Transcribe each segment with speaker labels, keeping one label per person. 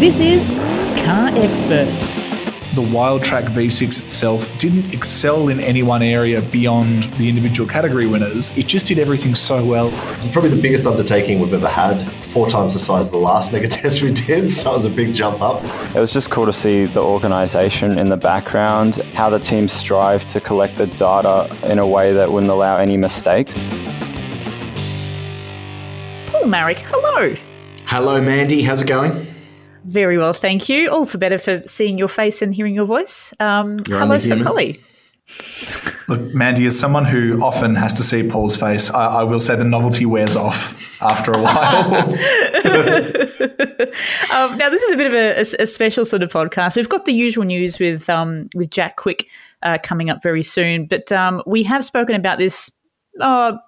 Speaker 1: This is Car Expert.
Speaker 2: The Wildtrak V6 itself didn't excel in any one area beyond the individual category winners. It just did everything so well.
Speaker 3: It's probably the biggest undertaking we've ever had. Four times the size of the last mega test we did, so it was a big jump up.
Speaker 4: It was just cool to see the organisation in the background, how the teams strive to collect the data in a way that wouldn't allow any mistakes.
Speaker 1: Paul Maric, hello.
Speaker 5: Hello, Mandy. How's it going?
Speaker 1: Very well, thank you. All for better for seeing your face and hearing your voice. Um,
Speaker 5: You're
Speaker 1: hello,
Speaker 5: only
Speaker 1: Scott
Speaker 5: human.
Speaker 1: Collie.
Speaker 2: Look, Mandy, as someone who often has to see Paul's face, I, I will say the novelty wears off after a while.
Speaker 1: Um, now, this is a bit of a, a- a special sort of podcast. We've got the usual news with um, with Jack Quick uh, coming up very soon, but um, we have spoken about this uh,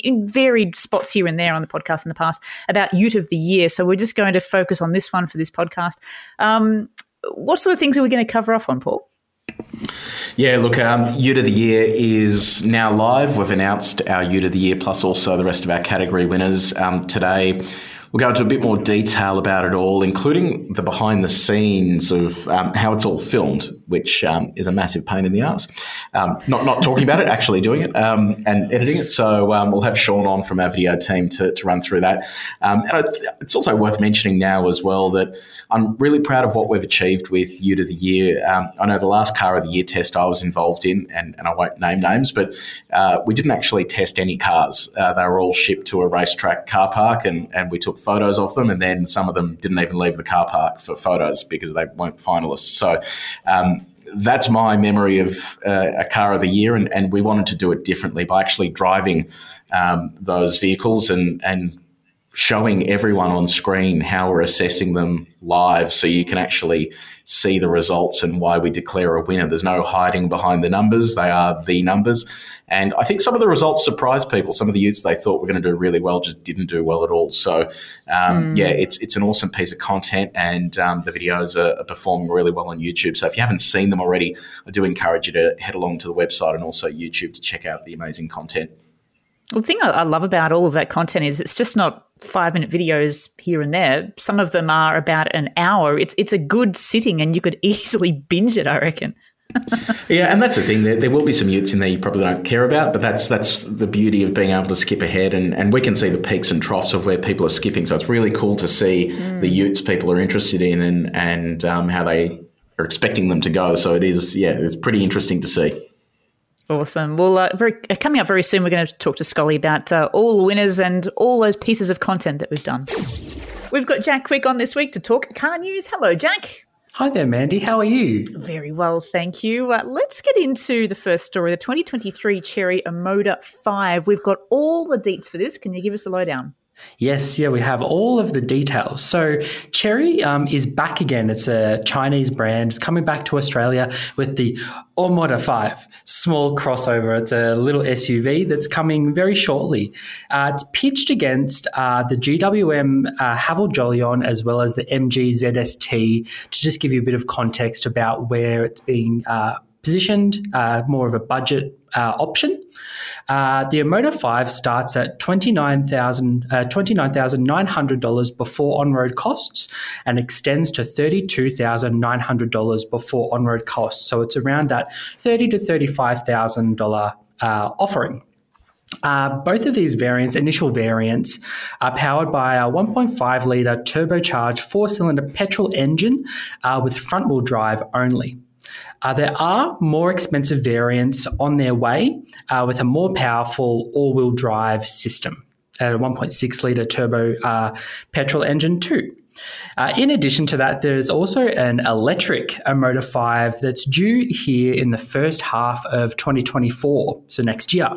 Speaker 1: in varied spots here and there on the podcast in the past about Ute of the Year. So we're just going to focus on this one for this podcast. Um, what sort of things are we going to cover off on, Paul?
Speaker 5: Yeah, look, um, Ute of the Year is now live. We've announced our Ute of the Year plus also the rest of our category winners um, today. We'll go into a bit more detail about it all, including the behind the scenes of um, how it's all filmed, which um, is a massive pain in the ass. Um, not not talking about it, actually doing it um, and editing it. So um, we'll have Sean on from our video team to, to run through that. And it's also worth mentioning now as well that I'm really proud of what we've achieved with Ute of the Year. I know the last Car of the Year test I was involved in, and, and I won't name names, but uh, we didn't actually test any cars. Uh, they were all shipped to a racetrack car park, and, and we took photos of them, and then some of them didn't even leave the car park for photos because they weren't finalists. So um, that's my memory of uh, a car of the year, and, and we wanted to do it differently by actually driving um, those vehicles and and showing everyone on screen how we're assessing them live so you can actually see the results and why we declare a winner. There's no hiding behind the numbers, they are the numbers. And I think some of the results surprised people. Some of the utes they thought were going to do really well just didn't do well at all. So, um, yeah, it's it's an awesome piece of content, and um, the videos are, are performing really well on YouTube. So, if you haven't seen them already, I do encourage you to head along to the website and also YouTube to check out the amazing content.
Speaker 1: Well, the thing I love about all of that content is it's just not five minute videos here and there. Some of them are about an hour. It's it's a good sitting, and you could easily binge it. I reckon.
Speaker 5: Yeah, and that's the thing. There, there will be some utes in there you probably don't care about, but that's that's the beauty of being able to skip ahead, and, and we can see the peaks and troughs of where people are skipping. So it's really cool to see the utes people are interested in and and um, how they are expecting them to go. So it is, yeah, it's pretty interesting to see.
Speaker 1: Awesome. Well, uh, very, uh, coming up very soon, we're going to talk to Scully about uh, all the winners and all those pieces of content that we've done. We've got Jack Quick on this week to talk car news. Hello, Jack.
Speaker 6: Hi there, Mandy. How are you?
Speaker 1: Very well, thank you. Uh, let's get into the first story the 2023 Chery Omoda 5. We've got all the deets for this. Can you give us the lowdown?
Speaker 6: Yes, yeah, we have all of the details. So, Chery um, is back again. It's a Chinese brand. It's coming back to Australia with the Omoda 5 small crossover. It's a little SUV that's coming very shortly. Uh, it's pitched against uh, the GWM uh, Haval Jolion as well as the MG ZST to just give you a bit of context about where it's being uh, positioned, uh, more of a budget uh, option. Uh, the Omoda 5 starts at 29,000 uh, $29,900 before on road costs and extends to $32,900 before on road costs. So it's around that $30,000 to $35,000 uh, offering. Uh, both of these variants, initial variants, are powered by a 1.5 litre turbocharged four cylinder petrol engine uh, with front wheel drive only. Uh, there are more expensive variants on their way uh, with a more powerful all wheel drive system a 1.6 litre turbo uh, petrol engine, too. Uh, in addition to that, there's also an electric Omoda 5 that's due here in the first half of 2024, so next year.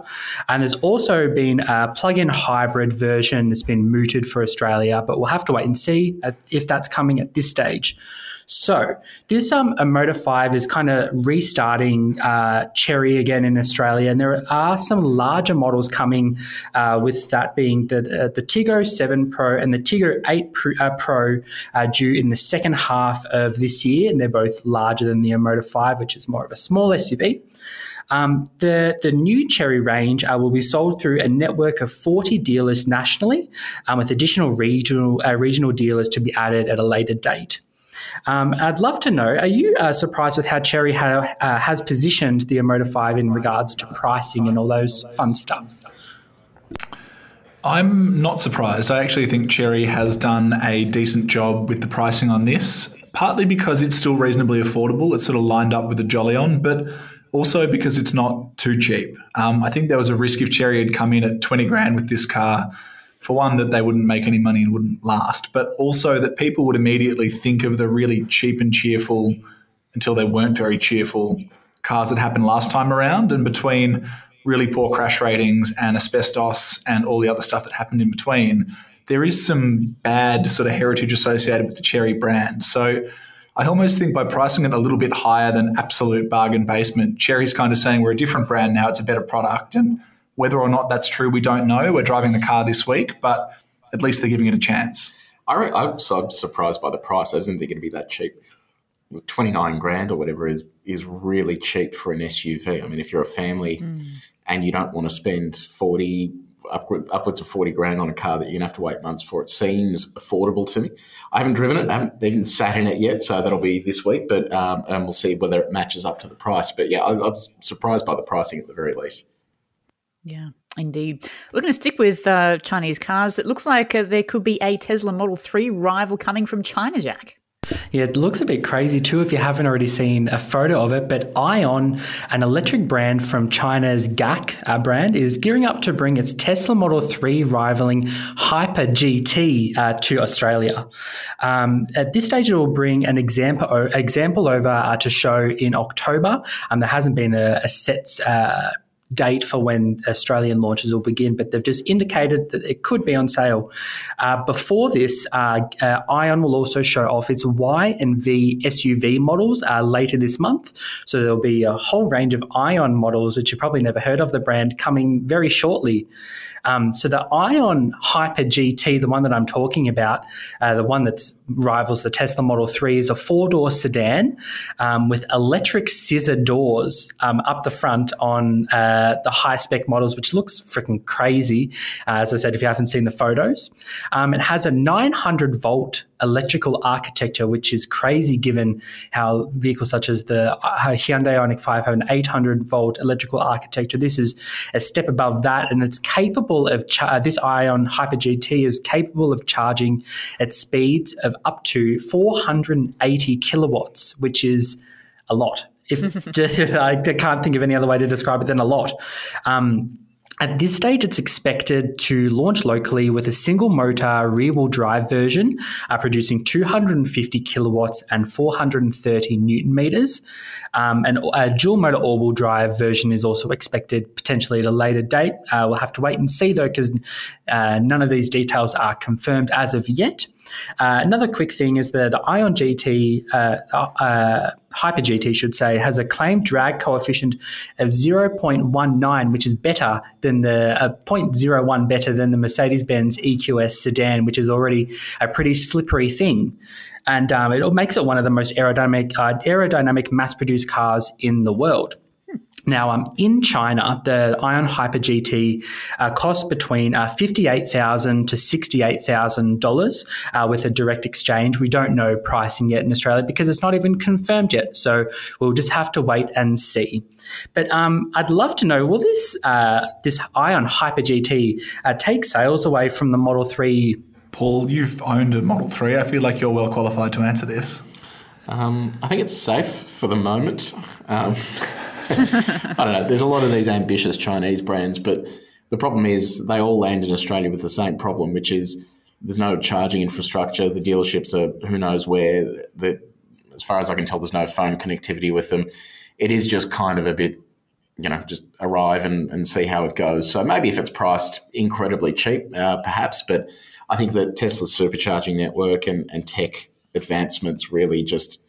Speaker 6: And there's also been a plug in hybrid version that's been mooted for Australia, but we'll have to wait and see if that's coming at this stage. So this um, Omoda 5 is kind of restarting uh, Chery again in Australia, and there are some larger models coming, uh, with that being the the Tiggo 7 Pro and the Tiggo 8 Pro, uh, Pro uh, due in the second half of this year, and they're both larger than the Omoda 5, which is more of a small SUV. Um, the, the new Chery range uh, will be sold through a network of 40 dealers nationally, um, with additional regional, uh, regional dealers to be added at a later date. Um, I'd love to know: Are you uh, surprised with how Chery ha- uh, has positioned the Omoda Five in regards to pricing and all those fun stuff?
Speaker 2: I'm not surprised. I actually think Chery has done a decent job with the pricing on this, partly because it's still reasonably affordable. It's sort of lined up with the Jolion, but also because it's not too cheap. Um, I think there was a risk if Chery had come in at 20 grand with this car for one, that they wouldn't make any money and wouldn't last, but also that people would immediately think of the really cheap and cheerful, until they weren't very cheerful, cars that happened last time around. And between really poor crash ratings and asbestos and all the other stuff that happened in between, there is some bad sort of heritage associated with the Chery brand. So I almost think by pricing it a little bit higher than absolute bargain basement, Chery's kind of saying we're a different brand now, it's a better product. And whether or not that's true, we don't know. We're driving the car this week, but at least they're giving it a chance.
Speaker 5: I, I'm, so I'm surprised by the price. I didn't think it'd be that cheap. 29 grand or whatever is is really cheap for an SUV. I mean, if you're a family mm. and you don't want to spend 40 upward, upwards of 40 grand on a car that you're going to have to wait months for, it seems affordable to me. I haven't driven it, I haven't even sat in it yet, so that'll be this week, but um, and we'll see whether it matches up to the price. But yeah, I, I was surprised by the pricing at the very least.
Speaker 1: Yeah, indeed. We're going to stick with uh, Chinese cars. It looks like uh, there could be a Tesla Model 3 rival coming from China, Jack.
Speaker 6: Yeah, it looks a bit crazy too if you haven't already seen a photo of it. But Aion, an electric brand from China's GAC uh, brand, is gearing up to bring its Tesla Model 3 rivaling Hyper GT uh, to Australia. Um, at this stage, it will bring an example, example over uh, to show in October. Um, there hasn't been a, a set uh, date for when Australian launches will begin, but they've just indicated that it could be on sale. Uh, before this, uh, uh, Aion will also show off its Y and V SUV models uh, later this month. So there'll be a whole range of Aion models, which you've probably never heard of the brand, coming very shortly. Um, so the Aion Hyper GT, the one that I'm talking about, uh, the one that rivals the Tesla Model 3, is a four door sedan um, with electric scissor doors um, up the front on uh, the high spec models, which looks freaking crazy. Uh, as I said, if you haven't seen the photos, um, it has a 900 volt electrical architecture, which is crazy given how vehicles such as the uh, Hyundai Ioniq 5 have an 800 volt electrical architecture. This is a step above that, and it's capable of uh, this Aion Hyper GT is capable of charging at speeds of up to 480 kilowatts, which is a lot. If, I can't think of any other way to describe it than a lot. Um, at this stage, it's expected to launch locally with a single motor rear wheel drive version, uh, producing 250 kilowatts and 430 newton meters. Um, and a dual motor all wheel drive version is also expected potentially at a later date. Uh, we'll have to wait and see though, because uh, none of these details are confirmed as of yet. Uh, another quick thing is that the Aion GT, uh, uh, Hyper GT should say, has a claimed drag coefficient of 0.19, which is better than the uh, 0.01 better than the Mercedes Benz EQS sedan, which is already a pretty slippery thing. And um, it makes it one of the most aerodynamic, uh, aerodynamic mass produced cars in the world. Now, um, in China, the Aion Hyper GT uh, costs between uh, 58,000 to $68,000 uh, with a direct exchange. We don't know pricing yet in Australia because it's not even confirmed yet. So we'll just have to wait and see. But um, I'd love to know will this, uh, this Aion Hyper GT uh, take sales away from the Model 3?
Speaker 2: Paul, you've owned a Model 3. I feel like you're well qualified to answer this.
Speaker 5: Um, I think it's safe for the moment. Um, I don't know. There's a lot of these ambitious Chinese brands, but the problem is they all land in Australia with the same problem, which is there's no charging infrastructure. The dealerships are who knows where. The, as far as I can tell, there's no phone connectivity with them. It is just kind of a bit, you know, just arrive and, and see how it goes. So maybe if it's priced incredibly cheap, uh, perhaps, but I think that Tesla's supercharging network and, and tech advancements really just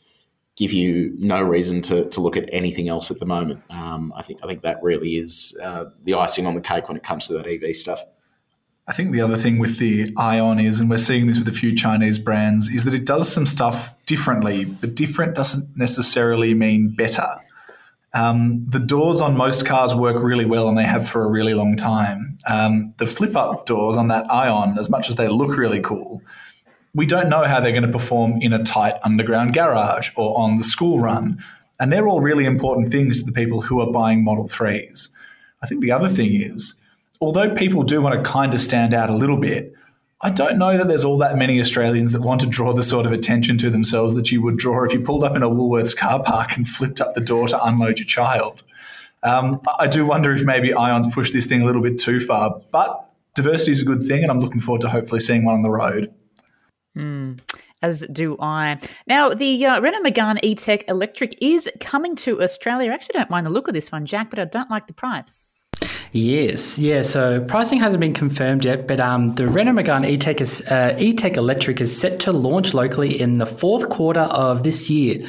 Speaker 5: give you no reason to, to look at anything else at the moment. Um, I think I think that really is uh, the icing on the cake when it comes to that EV stuff.
Speaker 2: I think the other thing with the Aion is, and we're seeing this with a few Chinese brands, is that it does some stuff differently, but different doesn't necessarily mean better. Um, the doors on most cars work really well and they have for a really long time. Um, the flip up doors on that Aion, as much as they look really cool, we don't know how they're going to perform in a tight underground garage or on the school run. And they're all really important things to the people who are buying Model 3s. I think the other thing is, although people do want to kind of stand out a little bit, I don't know that there's all that many Australians that want to draw the sort of attention to themselves that you would draw if you pulled up in a Woolworths car park and flipped up the door to unload your child. Um, I do wonder if maybe Aion's pushed this thing a little bit too far, but diversity is a good thing, and I'm looking forward to hopefully seeing one on the road.
Speaker 1: Mm, as do I. Now, the uh, Renault Megane E-Tech Electric is coming to Australia. I actually don't mind the look of this one, Jack, but I don't like the price.
Speaker 6: Yes, yeah. So pricing hasn't been confirmed yet, but um, the Renault Megane E-Tech is uh, E-Tech Electric is set to launch locally in the fourth quarter of this year,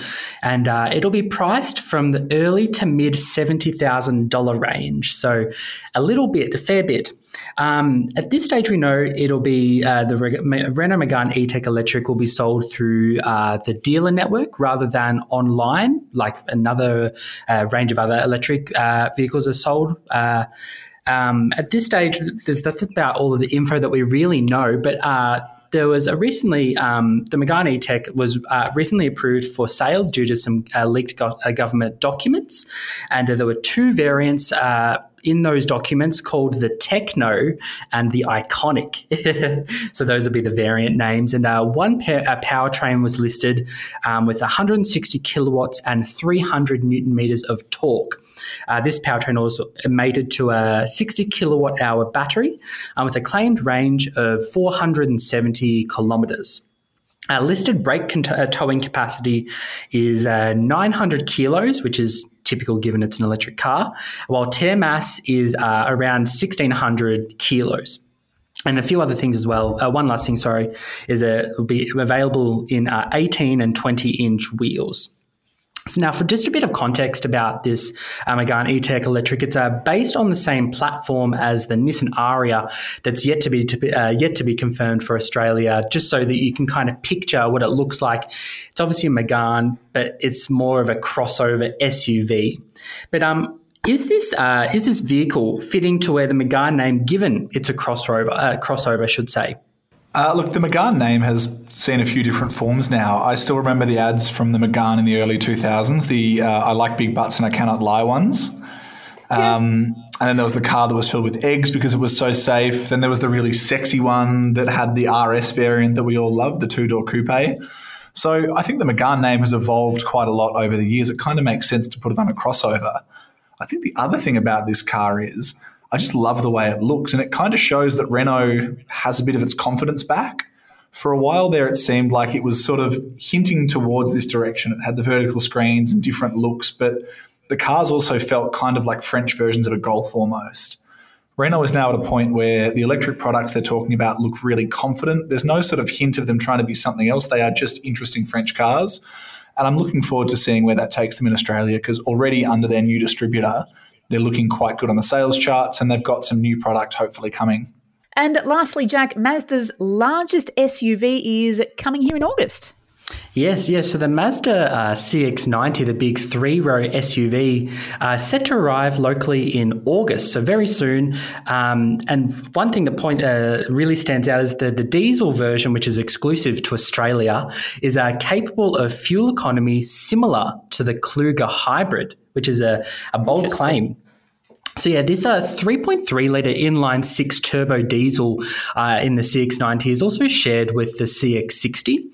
Speaker 6: and uh, it'll be priced from the early to mid seventy thousand dollar range. So a little bit, a fair bit. Um, at this stage, we know it'll be uh, the Renault Megane E-Tech Electric will be sold through uh, the dealer network rather than online, like another uh, range of other electric uh, vehicles are sold. Uh, um, at this stage, that's about all of the info that we really know, but uh, there was a recently um, the Megane E-Tech was uh, recently approved for sale due to some uh, leaked go- uh, government documents, and there were two variants in those documents called the techno and the Iconic. so those would be the variant names. And uh, one pair, uh, powertrain was listed um, with 160 kilowatts and 300 newton meters of torque. Uh, this powertrain also mated to a 60 kilowatt hour battery um, with a claimed range of 470 kilometers. Uh, listed brake con- uh, towing capacity is uh, 900 kilos, which is typical given it's an electric car, while tare mass is uh, around 1600 kilos. And a few other things as well. Uh, one last thing, sorry, is it will be available in uh, 18 and 20 inch wheels. Now, for just a bit of context about this uh, Megane E-Tech Electric, it's uh, based on the same platform as the Nissan Ariya that's yet to be, to be uh, yet to be confirmed for Australia. Just so that you can kind of picture what it looks like. It's obviously a Megane, but it's more of a crossover SUV. But um, is this uh, is this vehicle fitting to where the Megane name given it's a crossover uh, crossover, should say?
Speaker 2: Uh, look, the Megane name has seen a few different forms now. I still remember the ads from the Megane in the early 2000s, the uh, I like big butts and I cannot lie ones. Um, yes. And then there was the car that was filled with eggs because it was so safe. Then there was the really sexy one that had the RS variant that we all loved, the two door coupe. So I think the Megane name has evolved quite a lot over the years. It kind of makes sense to put it on a crossover. I think the other thing about this car is I just love the way it looks. And it kind of shows that Renault has a bit of its confidence back. For a while there, it seemed like it was sort of hinting towards this direction. It had the vertical screens and different looks, but the cars also felt kind of like French versions of a Golf almost. Renault is now at a point where the electric products they're talking about look really confident. There's no sort of hint of them trying to be something else. They are just interesting French cars. And I'm looking forward to seeing where that takes them in Australia because already under their new distributor, they're looking quite good on the sales charts and they've got some new product hopefully coming.
Speaker 1: And lastly, Jack, Mazda's largest SUV is coming here in August.
Speaker 6: Yes, yes. So the Mazda uh, CX90, the big three row SUV, uh, set to arrive locally in August, so very soon. Um, and one thing that point uh, really stands out is that the diesel version, which is exclusive to Australia, is uh, capable of fuel economy similar to the Kluger Hybrid, which is a, a bold claim. So yeah, this uh, 3.3 liter inline six turbo diesel uh, in the CX90 is also shared with the CX60.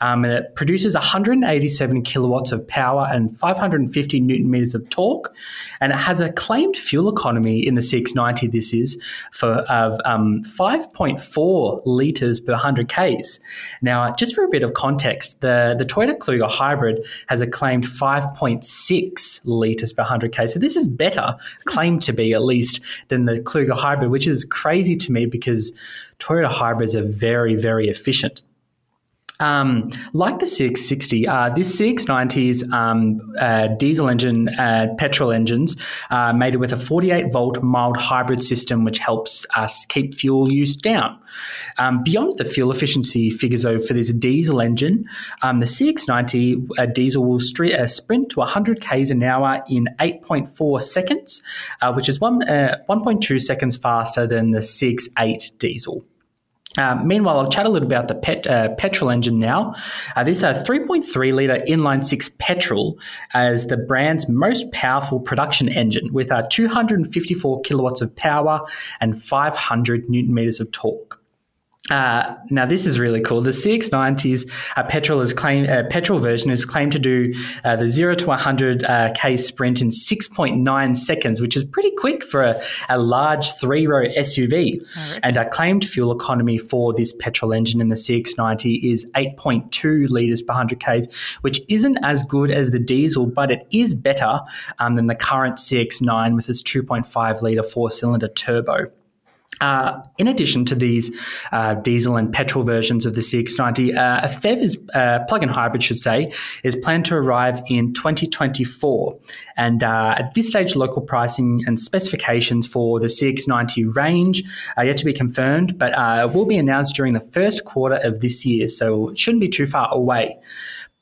Speaker 6: Um, and it produces 187 kilowatts of power and 550 newton meters of torque. And it has a claimed fuel economy in the CX90, this is, for of um, 5.4 litres per 100 Ks. Now, just for a bit of context, the, the Toyota Kluger Hybrid has a claimed 5.6 litres per 100 K. So this is better, claimed to be at least, than the Kluger Hybrid, which is crazy to me because Toyota hybrids are very, very efficient. Um, like the CX60, uh, this CX90's um, uh, diesel engine, uh, petrol engines, uh, made it with a 48 volt mild hybrid system, which helps us keep fuel use down. Um, beyond the fuel efficiency figures, though, for this diesel engine, um, the CX90 uh, diesel will uh, sprint to 100 k's an hour in 8.4 seconds, which is one 1.2 seconds faster than the CX8 diesel. Uh, meanwhile, I'll chat a little about the pet, uh, petrol engine now. Uh, this is a 3.3 litre inline six petrol as the brand's most powerful production engine with uh, 254 kilowatts of power and 500 newton meters of torque. Uh, now this is really cool. The CX90's uh, petrol is claim uh, petrol version is claimed to do uh, the zero to 100 uh, k sprint in 6.9 seconds, which is pretty quick for a, a large three row SUV. And a claimed fuel economy for this petrol engine in the CX90 is 8.2 liters per 100 k's, which isn't as good as the diesel, but it is better um, than the current CX9 with its 2.5 liter four cylinder turbo. Uh, in addition to these uh, diesel and petrol versions of the CX90, uh, a PHEV is uh, plug-in hybrid, should say, is planned to arrive in 2024. And uh, at this stage, local pricing and specifications for the CX90 range are yet to be confirmed, but uh, will be announced during the first quarter of this year, so it shouldn't be too far away.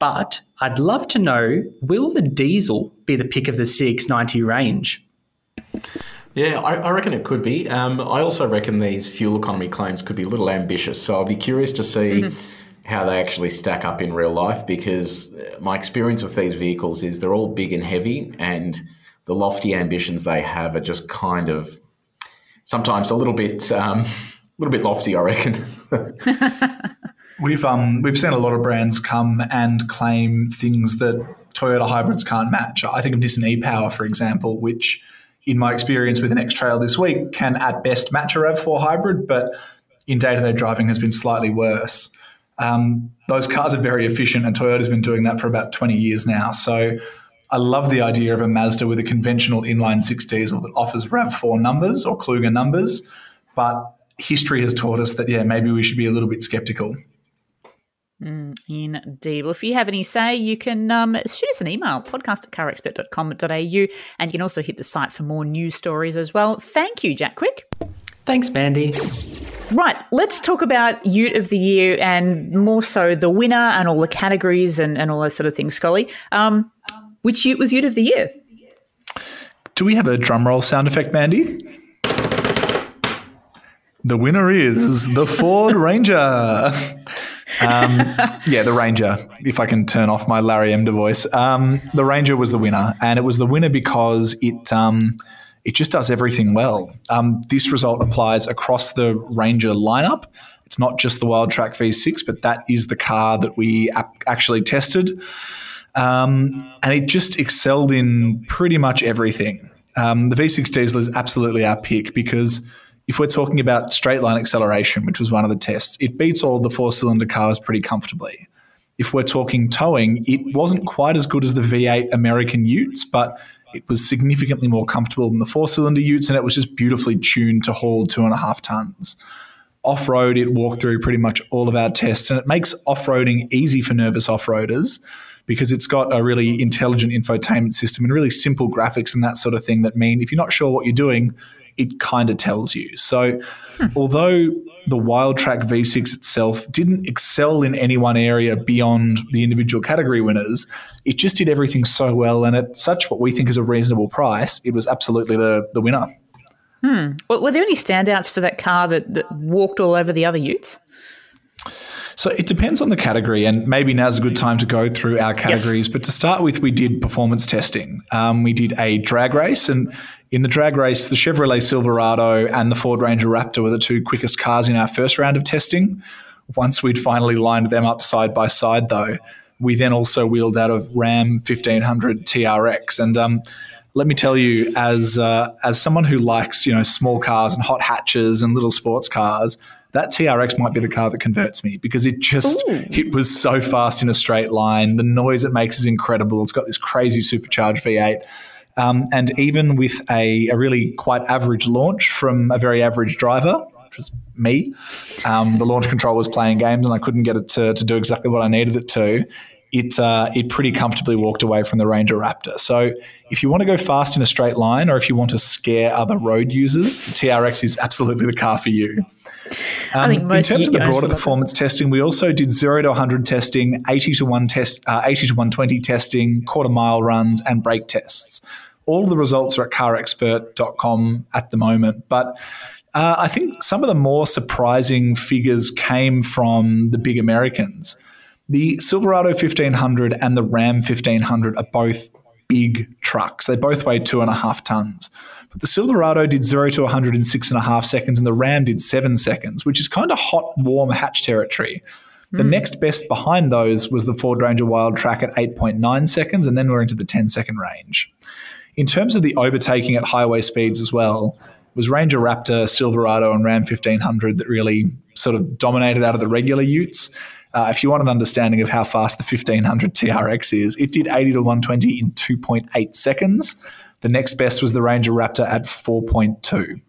Speaker 6: But I'd love to know: Will the diesel be the pick of the CX90 range?
Speaker 5: Yeah, I, I, reckon it could be. Um, I also reckon these fuel economy claims could be a little ambitious. So I'll be curious to see how they actually stack up in real life because my experience with these vehicles is they're all big and heavy, and the lofty ambitions they have are just kind of sometimes a little bit, um, a little bit lofty. I reckon.
Speaker 2: we've um we've seen a lot of brands come and claim things that Toyota hybrids can't match. I think of Nissan e-Power, for example, which in my experience with an X Trail this week, can at best match a RAV4 hybrid, but in day to day driving has been slightly worse. Um, those cars are very efficient, and Toyota's been doing that for about 20 years now. So I love the idea of a Mazda with a conventional inline six diesel that offers RAV4 numbers or Kluger numbers, but history has taught us that, yeah, maybe we should be a little bit skeptical.
Speaker 1: Mm, indeed. Well, if you have any say, you can um, shoot us an email, podcast at carexpert.com.au, and you can also hit the site for more news stories as well. Thank you, Jack Quick.
Speaker 6: Thanks, Mandy.
Speaker 1: Right, let's talk about Ute of the Year and more so the winner and all the categories and, and all those sort of things, Scully. Um, which Ute was Ute of the Year?
Speaker 2: Do we have a drum roll sound effect, Mandy? The winner is the Ford Ranger. Um, yeah, the Ranger. If I can turn off my Larry Emdur voice, um, the Ranger was the winner, and it was the winner because it um, it just does everything well. Um, this result applies across the Ranger lineup. It's not just the Wildtrak V6, but that is the car that we ap- actually tested, um, and it just excelled in pretty much everything. Um, the V6 diesel is absolutely our pick because if we're talking about straight line acceleration, which was one of the tests, it beats all the four cylinder cars pretty comfortably. If we're talking towing, it wasn't quite as good as the V8 American Utes, but it was significantly more comfortable than the four cylinder Utes, and it was just beautifully tuned to haul two and a half tons. Off road, it walked through pretty much all of our tests, and it makes off roading easy for nervous off roaders because it's got a really intelligent infotainment system and really simple graphics and that sort of thing that mean if you're not sure what you're doing, it kind of tells you. So, hmm. although the Wildtrak V6 itself didn't excel in any one area beyond the individual category winners, it just did everything so well. And at such what we think is a reasonable price, it was absolutely the, the winner.
Speaker 1: Hmm. Well, were there any standouts for that car that, that walked all over the other utes?
Speaker 2: So it depends on the category, and maybe now's a good time to go through our categories. Yes. But to start with, we did performance testing. Um, we did a drag race, and in the drag race, the Chevrolet Silverado and the Ford Ranger Raptor were the two quickest cars in our first round of testing. Once we'd finally lined them up side by side, though, we then also wheeled out of Ram 1500 TRX. And um, let me tell you, as uh, as someone who likes you know small cars and hot hatches and little sports cars, that TRX might be the car that converts me because it just Ooh. it was so fast in a straight line. The noise it makes is incredible. It's got this crazy supercharged V8. Um, and even with a, a, really quite average launch from a very average driver, which was me. Um, the launch control was playing games, and I couldn't get it to, to do exactly what I needed it to. It uh, it pretty comfortably walked away from the Ranger Raptor. So if you want to go fast in a straight line, or if you want to scare other road users, the TRX is absolutely the car for you. Um, in terms of the broader performance testing, we also did zero to 100 testing, 80 to one test, uh, 80 to 120 testing, quarter mile runs, and brake tests. All the results are at carexpert.com at the moment, but uh, I think some of the more surprising figures came from the big Americans. The Silverado 1500 and the Ram 1500 are both big trucks. They both weigh two and a half tons. But the Silverado did zero to 106 and a half seconds, and the Ram did seven seconds, which is kind of hot, warm hatch territory. The mm. next best behind those was the Ford Ranger Wildtrak at 8.9 seconds, and then we're into the 10 second range. In terms of the overtaking at highway speeds as well, was Ranger Raptor, Silverado, and Ram 1500 that really sort of dominated out of the regular utes. Uh, if you want an understanding of how fast the 1500 TRX is, it did 80 to 120 in 2.8 seconds. The next best was the Ranger Raptor at 4.2.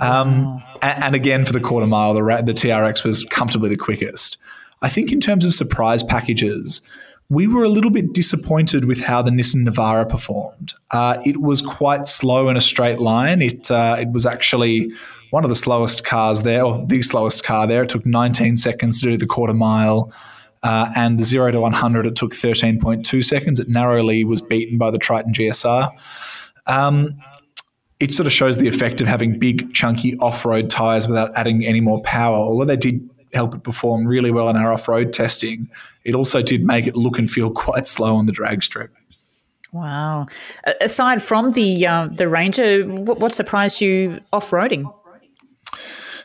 Speaker 2: Um, and, and, again, for the quarter mile, the, the TRX was comfortably the quickest. I think in terms of surprise packages, we were a little bit disappointed with how the Nissan Navara performed. Uh, it was quite slow in a straight line. It uh, it was actually one of the slowest cars there, or the slowest car there. It took 19 seconds to do the quarter mile. Uh, and the 0 to 100, it took 13.2 seconds. It narrowly was beaten by the Triton GSR. Um, it sort of shows the effect of having big, chunky off road tyres without adding any more power. Although they did help it perform really well in our off road testing, it also did make it look and feel quite slow on the drag strip.
Speaker 1: Wow! Aside from the uh, the Ranger, what, what surprised you off roading?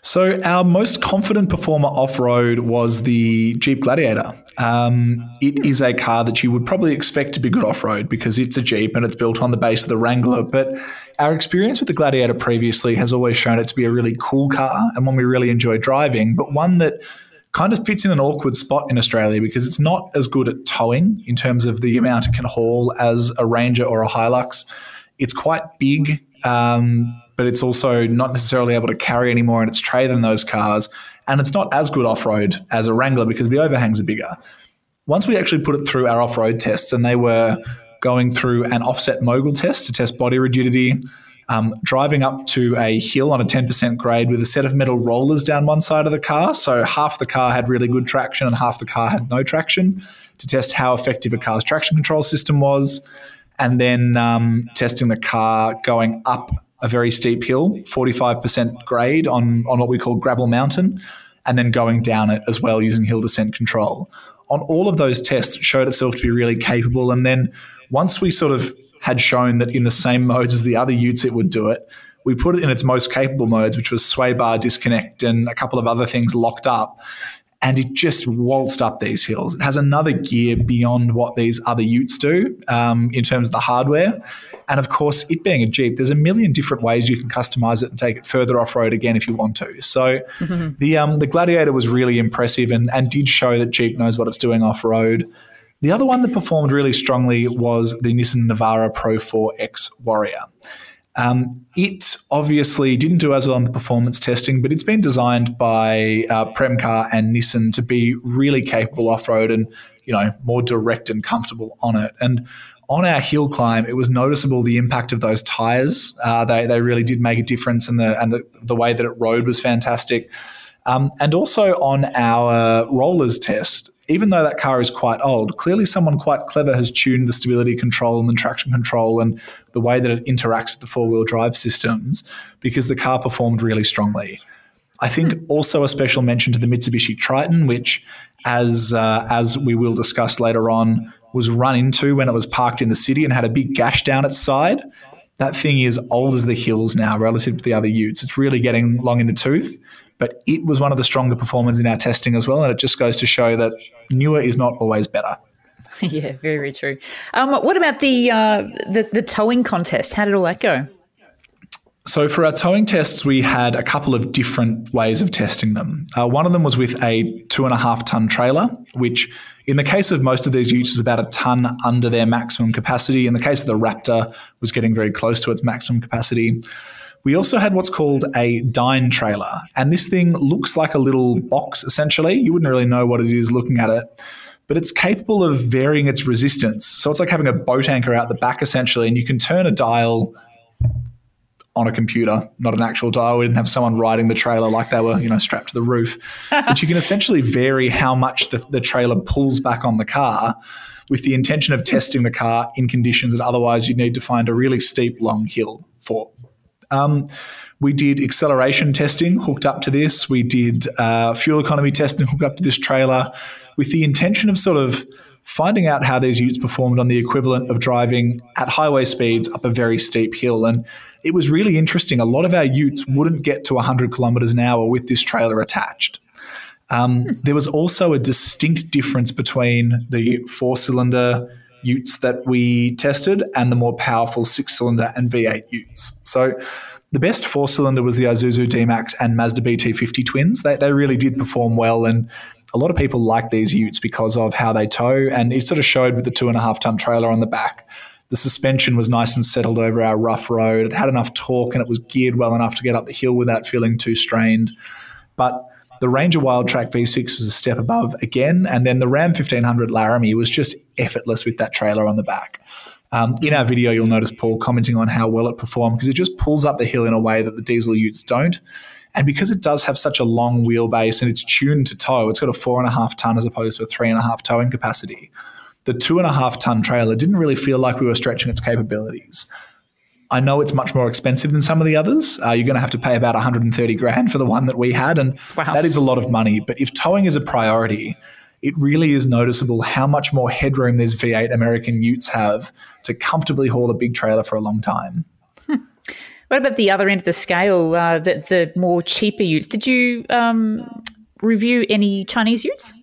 Speaker 2: So our most confident performer off road was the Jeep Gladiator. Um, it is a car that you would probably expect to be good off road because it's a Jeep and it's built on the base of the Wrangler. But our experience with the Gladiator previously has always shown it to be a really cool car and one we really enjoy driving, but one that kind of fits in an awkward spot in Australia because it's not as good at towing in terms of the amount it can haul as a Ranger or a Hilux. It's quite big. Um, but it's also not necessarily able to carry any more in its tray than those cars. And it's not as good off road as a Wrangler because the overhangs are bigger. Once we actually put it through our off road tests, and they were going through an offset mogul test to test body rigidity, um, driving up to a hill on a 10% grade with a set of metal rollers down one side of the car. So half the car had really good traction and half the car had no traction to test how effective a car's traction control system was. And then um, testing the car going up a very steep hill, 45% grade on, on what we call gravel mountain, and then going down it as well using hill descent control. On all of those tests, it showed itself to be really capable. And then once we sort of had shown that in the same modes as the other utes it would do it, we put it in its most capable modes, which was sway bar disconnect and a couple of other things locked up and it just waltzed up these hills. It has another gear beyond what these other utes do um, in terms of the hardware. And of course, it being a Jeep, there's a million different ways you can customize it and take it further off road again if you want to. So mm-hmm. the um, the Gladiator was really impressive and, and did show that Jeep knows what it's doing off road. The other one that performed really strongly was the Nissan Navara Pro 4X Warrior. Um, it obviously didn't do as well on the performance testing, but it's been designed by uh, Premcar and Nissan to be really capable off road and you know more direct and comfortable on it. And on our hill climb, it was noticeable the impact of those tires. Uh, they they really did make a difference, and the and the, the way that it rode was fantastic. Um, and also on our rollers test, even though that car is quite old, clearly someone quite clever has tuned the stability control and the traction control and the way that it interacts with the four wheel drive systems because the car performed really strongly. I think also a special mention to the Mitsubishi Triton, which, as uh, as we will discuss later on, was run into when it was parked in the city and had a big gash down its side. That thing is old as the hills now relative to the other utes. It's really getting long in the tooth but it was one of the stronger performers in our testing as well. And it just goes to show that newer is not always better.
Speaker 1: yeah, very very true. Um, what about the, uh, the the towing contest? How did all that go?
Speaker 2: So for our towing tests, we had a couple of different ways of testing them. Uh, one of them was with a two and a half ton trailer, which in the case of most of these utes was about a ton under their maximum capacity. In the case of the Raptor, was getting very close to its maximum capacity. We also had what's called a Dyne trailer, and this thing looks like a little box essentially. You wouldn't really know what it is looking at it, but it's capable of varying its resistance. So it's like having a boat anchor out the back essentially, and you can turn a dial on a computer, not an actual dial. We didn't have someone riding the trailer like they were, you know, strapped to the roof. but you can essentially vary how much the, the trailer pulls back on the car with the intention of testing the car in conditions that otherwise you'd need to find a really steep, long hill for. Um, we did acceleration testing hooked up to this. We did uh, fuel economy testing hooked up to this trailer with the intention of sort of finding out how these utes performed on the equivalent of driving at highway speeds up a very steep hill. And it was really interesting. A lot of our utes wouldn't get to 100 kilometres an hour with this trailer attached. Um, there was also a distinct difference between the four cylinder utes that we tested and the more powerful six cylinder and V8 utes. So the best four cylinder was the Isuzu D Max and Mazda BT50 twins. They, they really did perform well. And a lot of people like these utes because of how they tow. And it sort of showed with the two and a half ton trailer on the back. The suspension was nice and settled over our rough road. It had enough torque and it was geared well enough to get up the hill without feeling too strained. But the Ranger Wildtrak V6 was a step above again, and then the Ram 1500 Laramie was just effortless with that trailer on the back. Um, in our video, you'll notice Paul commenting on how well it performed because it just pulls up the hill in a way that the diesel utes don't. And because it does have such a long wheelbase and it's tuned to tow, it's got a four and a half ton as opposed to a three and a half towing capacity. The two and a half ton trailer didn't really feel like we were stretching its capabilities. I know it's much more expensive than some of the others. Uh, you're going to have to pay about 130 grand for the one that we had, and wow. that is a lot of money. But if towing is a priority, it really is noticeable how much more headroom these V8 American Utes have to comfortably haul a big trailer for a long time.
Speaker 1: Hmm. What about the other end of the scale, uh, the, the more cheaper Utes? Did you um, review any Chinese Utes?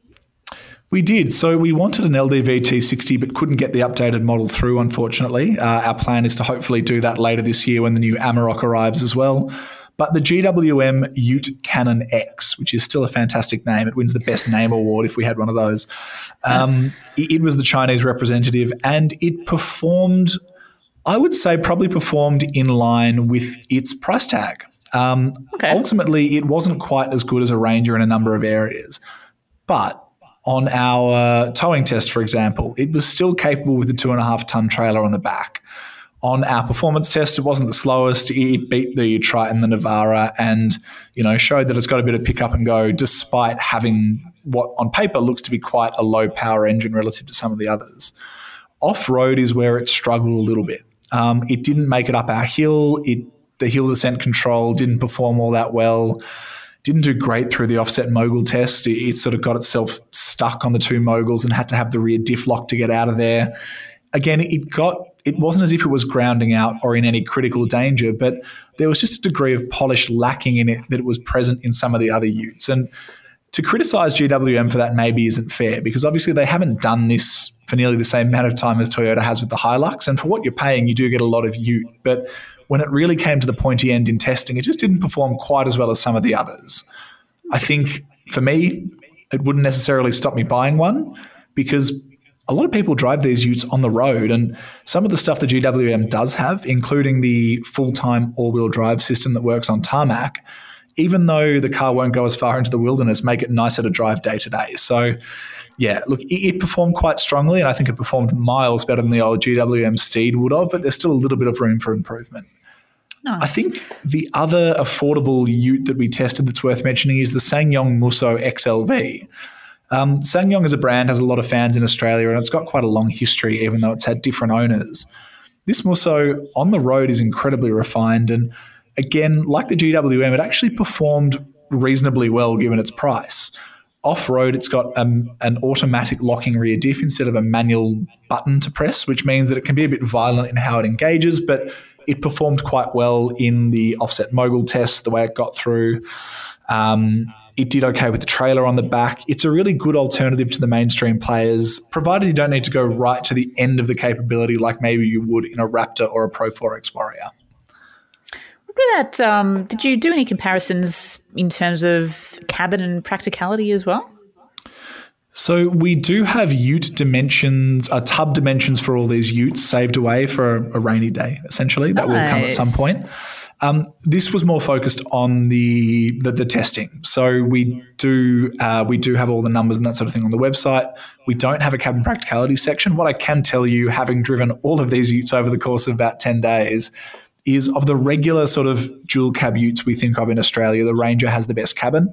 Speaker 2: We did. So we wanted an LDV T60, but couldn't get the updated model through, unfortunately. Uh, our plan is to hopefully do that later this year when the new Amarok arrives as well. But the GWM Ute Cannon X, which is still a fantastic name, it wins the best name award if we had one of those. Um, it, it was the Chinese representative, and it performed, I would say, probably performed in line with its price tag. Um, okay. Ultimately, it wasn't quite as good as a Ranger in a number of areas, but on our towing test, for example, it was still capable with the two and a half ton trailer on the back. On our performance test, it wasn't the slowest. It beat the Triton, the Navara, and you know showed that it's got a bit of pick up and go, despite having what on paper looks to be quite a low power engine relative to some of the others. Off road is where it struggled a little bit. Um, it didn't make it up our hill. It the hill descent control didn't perform all that well didn't do great through the offset mogul test. It, it, sort of got itself stuck on the two moguls and had to have the rear diff lock to get out of there. Again, it got it wasn't as if it was grounding out or in any critical danger, but there was just a degree of polish lacking in it that was present in some of the other utes. And to criticize GWM for that maybe isn't fair because obviously they haven't done this for nearly the same amount of time as Toyota has with the Hilux. And for what you're paying, you do get a lot of ute. But when it really came to the pointy end in testing, it just didn't perform quite as well as some of the others. I think for me, it wouldn't necessarily stop me buying one because a lot of people drive these utes on the road, and some of the stuff the GWM does have, including the full time all wheel drive system that works on tarmac, even though the car won't go as far into the wilderness, make it nicer to drive day to day. So, yeah, look, it, it, performed quite strongly, and I think it performed miles better than the old GWM Steed would have, but there's still a little bit of room for improvement. Nice. I think the other affordable ute that we tested that's worth mentioning is the SsangYong Musso XLV. Um, SsangYong as a brand has a lot of fans in Australia and it's got quite a long history, even though it's had different owners. This Musso on the road is incredibly refined. And again, like the GWM, it actually performed reasonably well given its price. Off road, it's got um, an automatic locking rear diff instead of a manual button to press, which means that it can be a bit violent in how it engages, but it performed quite well in the offset mogul test, the way it got through. Um, it did okay with the trailer on the back. It's a really good alternative to the mainstream players, provided you don't need to go right to the end of the capability like maybe you would in a Raptor or a Pro 4X Warrior.
Speaker 1: What about, um, did you do any comparisons in terms of cabin and practicality as well?
Speaker 2: So we do have ute dimensions, uh, tub dimensions for all these utes saved away for a, rainy day, essentially. That nice. will come at some point. Um, this was more focused on the, the, the testing. So we do uh, we do have all the numbers and that sort of thing on the website. We don't have a cabin practicality section. What I can tell you, having driven all of these utes over the course of about ten days, is of the regular sort of dual cab utes we think of in Australia, the Ranger has the best cabin.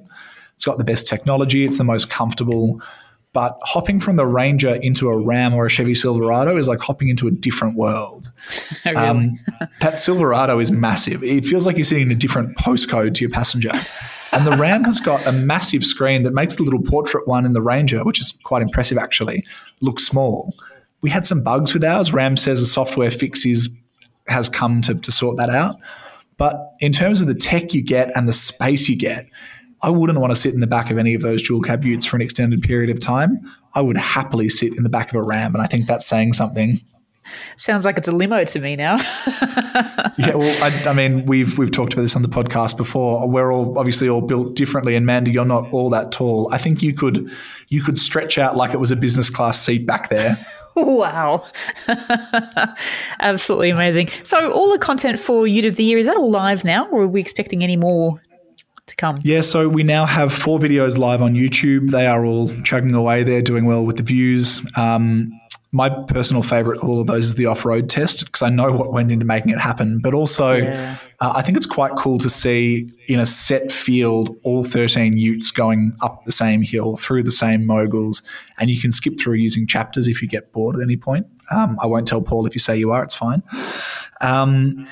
Speaker 2: It's got the best technology. It's the most comfortable. But hopping from the Ranger into a Ram or a Chevy Silverado is like hopping into a different world.
Speaker 1: really?
Speaker 2: Um, that Silverado is massive. It feels like you're sitting in a different postcode to your passenger. And the Ram has got a massive screen that makes the little portrait one in the Ranger, which is quite impressive actually, look small. We had some bugs with ours. Ram says a software fix is, has come to, to sort that out. But in terms of the tech you get and the space you get, I wouldn't want to sit in the back of any of those dual cab utes for an extended period of time. I would happily sit in the back of a Ram, and I think that's saying something.
Speaker 1: Sounds like it's a limo to me now.
Speaker 2: yeah, well, I, I, mean, we've we've talked about this on the podcast before. We're all obviously all built differently, and Mandy, you're not all that tall. I think you could you could stretch out like it was a business class seat back there.
Speaker 1: wow, absolutely amazing. So, all the content for Ute of the Year is that all live now, or are we expecting any more to come?
Speaker 2: Yeah, so we now have four videos live on YouTube. They are all chugging away. They're doing well with the views. Um, my personal favorite of all of those is the off-road test because I know what went into making it happen. But also, yeah. uh, I think it's quite cool to see in a set field all 13 Utes going up the same hill through the same moguls, and you can skip through using chapters if you get bored at any point. Um, I won't tell Paul if you say you are; it's fine. Um,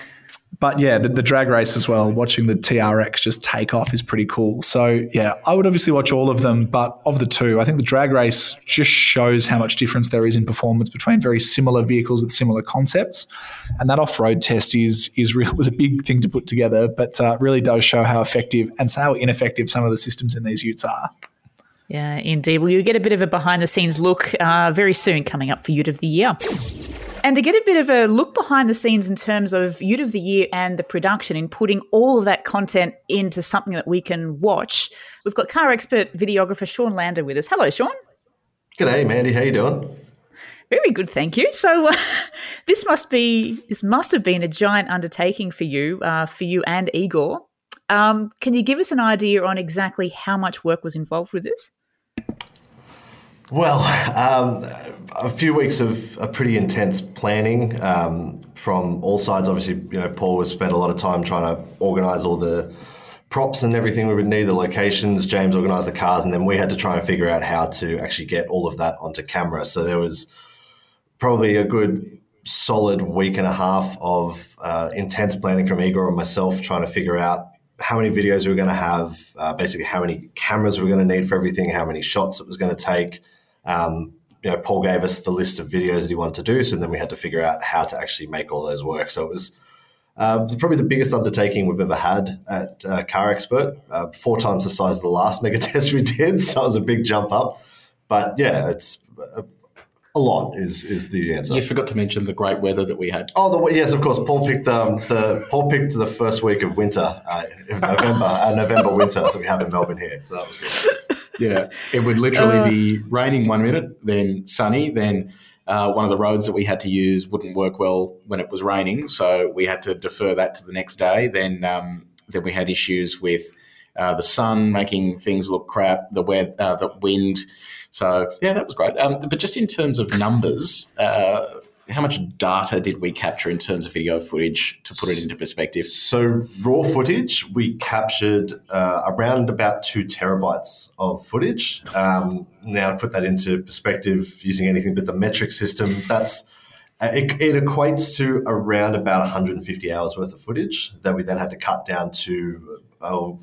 Speaker 2: but yeah, the, the, drag race as well, watching the TRX just take off is pretty cool. So yeah, I would obviously watch all of them, but of the two, I think the drag race just shows how much difference there is in performance between very similar vehicles with similar concepts. And that off-road test is is real was a big thing to put together, but uh, really does show how effective and how ineffective some of the systems in these utes are.
Speaker 1: Yeah, indeed. Well, you get a bit of a behind the scenes look uh, very soon coming up for Ute of the Year. And to get a bit of a look behind the scenes in terms of Ute of the Year and the production in putting all of that content into something that we can watch, we've got car expert videographer Sean Lander with us. Hello, Sean.
Speaker 3: G'day, Mandy. How you doing?
Speaker 1: Very good, thank you. So uh, this must be this must have been a giant undertaking for you, uh, for you and Igor. Um, can you give us an idea on exactly how much work was involved with this?
Speaker 3: Well, um, a few weeks of a pretty intense planning um, from all sides. Obviously, you know, Paul has spent a lot of time trying to organise all the props and everything we would need, the locations. James organised the cars, and then we had to try and figure out how to actually get all of that onto camera. So there was probably a good solid week and a half of uh, intense planning from Igor and myself trying to figure out how many videos we were going to have, uh, basically how many cameras we were going to need for everything, how many shots it was going to take. Um, you know, Paul gave us the list of videos that he wanted to do, so then we had to figure out how to actually make all those work. So it was uh, probably the biggest undertaking we've ever had at uh, Car Expert, uh, four times the size of the last mega test we did. So it was a big jump up. But yeah, it's a, lot is is the answer.
Speaker 5: You forgot to mention the great weather that we had.
Speaker 3: Oh, the, yes, of course. Paul picked um, the Paul picked the first week of winter, uh, November, uh, November winter that we have in Melbourne here. So that was good
Speaker 5: yeah, it would literally uh, be raining one minute, then sunny, then uh, one of the roads that we had to use wouldn't work well when it was raining, so we had to defer that to the next day. Then um, then we had issues with uh, the sun making things look crap, the web, uh, the wind. So yeah, that was great. Um, but just in terms of numbers, uh, how much data did we capture in terms of video footage to put it into perspective?
Speaker 3: So, raw footage, we captured uh, around about two terabytes of footage. Um, now, to put that into perspective, using anything but the metric system, that's uh, it, it, equates to around about 150 hours worth of footage that we then had to cut down to oh,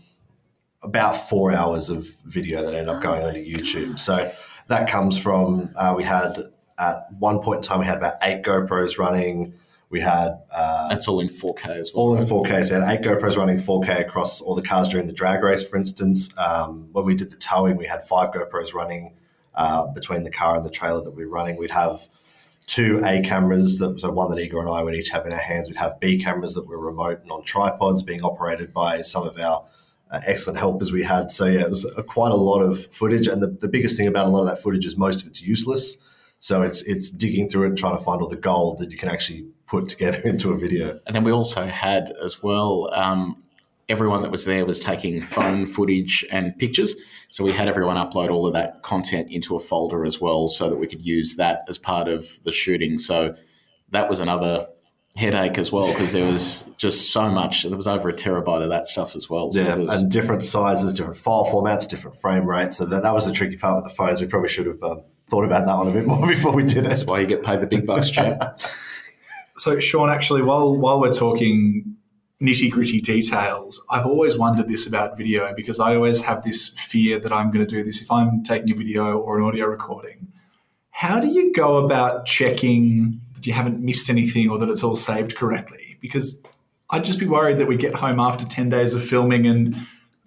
Speaker 3: about four hours of video that ended up going onto YouTube. So that comes from uh, we had at one point in time, we had about eight GoPros running. We had
Speaker 5: uh, that's all in 4K as well.
Speaker 3: All in 4K. So we had eight GoPros running 4K across all the cars during the drag race, for instance. Um, when we did the towing, we had five GoPros running uh, between the car and the trailer that we were running. We'd have two A cameras, that so one that Igor and I would each have in our hands. We'd have B cameras that were remote and on tripods, being operated by some of our uh, excellent helpers we had. So yeah, it was a, quite a lot of footage. And the, the biggest thing about a lot of that footage is most of it's useless. So it's it's digging through it and trying to find all the gold that you can actually put together into a video.
Speaker 5: And then we also had as well. Um, everyone that was there was taking phone footage and pictures. So we had everyone upload all of that content into a folder as well so that we could use that as part of the shooting. So that was another headache as well because there was just so much. There was over a terabyte of that stuff as well. So
Speaker 3: yeah,
Speaker 5: was,
Speaker 3: and different sizes, different file formats, different frame rates. So that, that was the tricky part with the phones. We probably should have um, thought about that one a bit more before we did it.
Speaker 5: That's why you get paid the big bucks, champ.
Speaker 2: so, Sean, actually, while while we're talking nitty gritty details. I've always wondered this about video because I always have this fear that I'm going to do this if I'm taking a video or an audio recording. How do you go about checking that you haven't missed anything or that it's all saved correctly? Because I'd just be worried that we get home after 10 days of filming and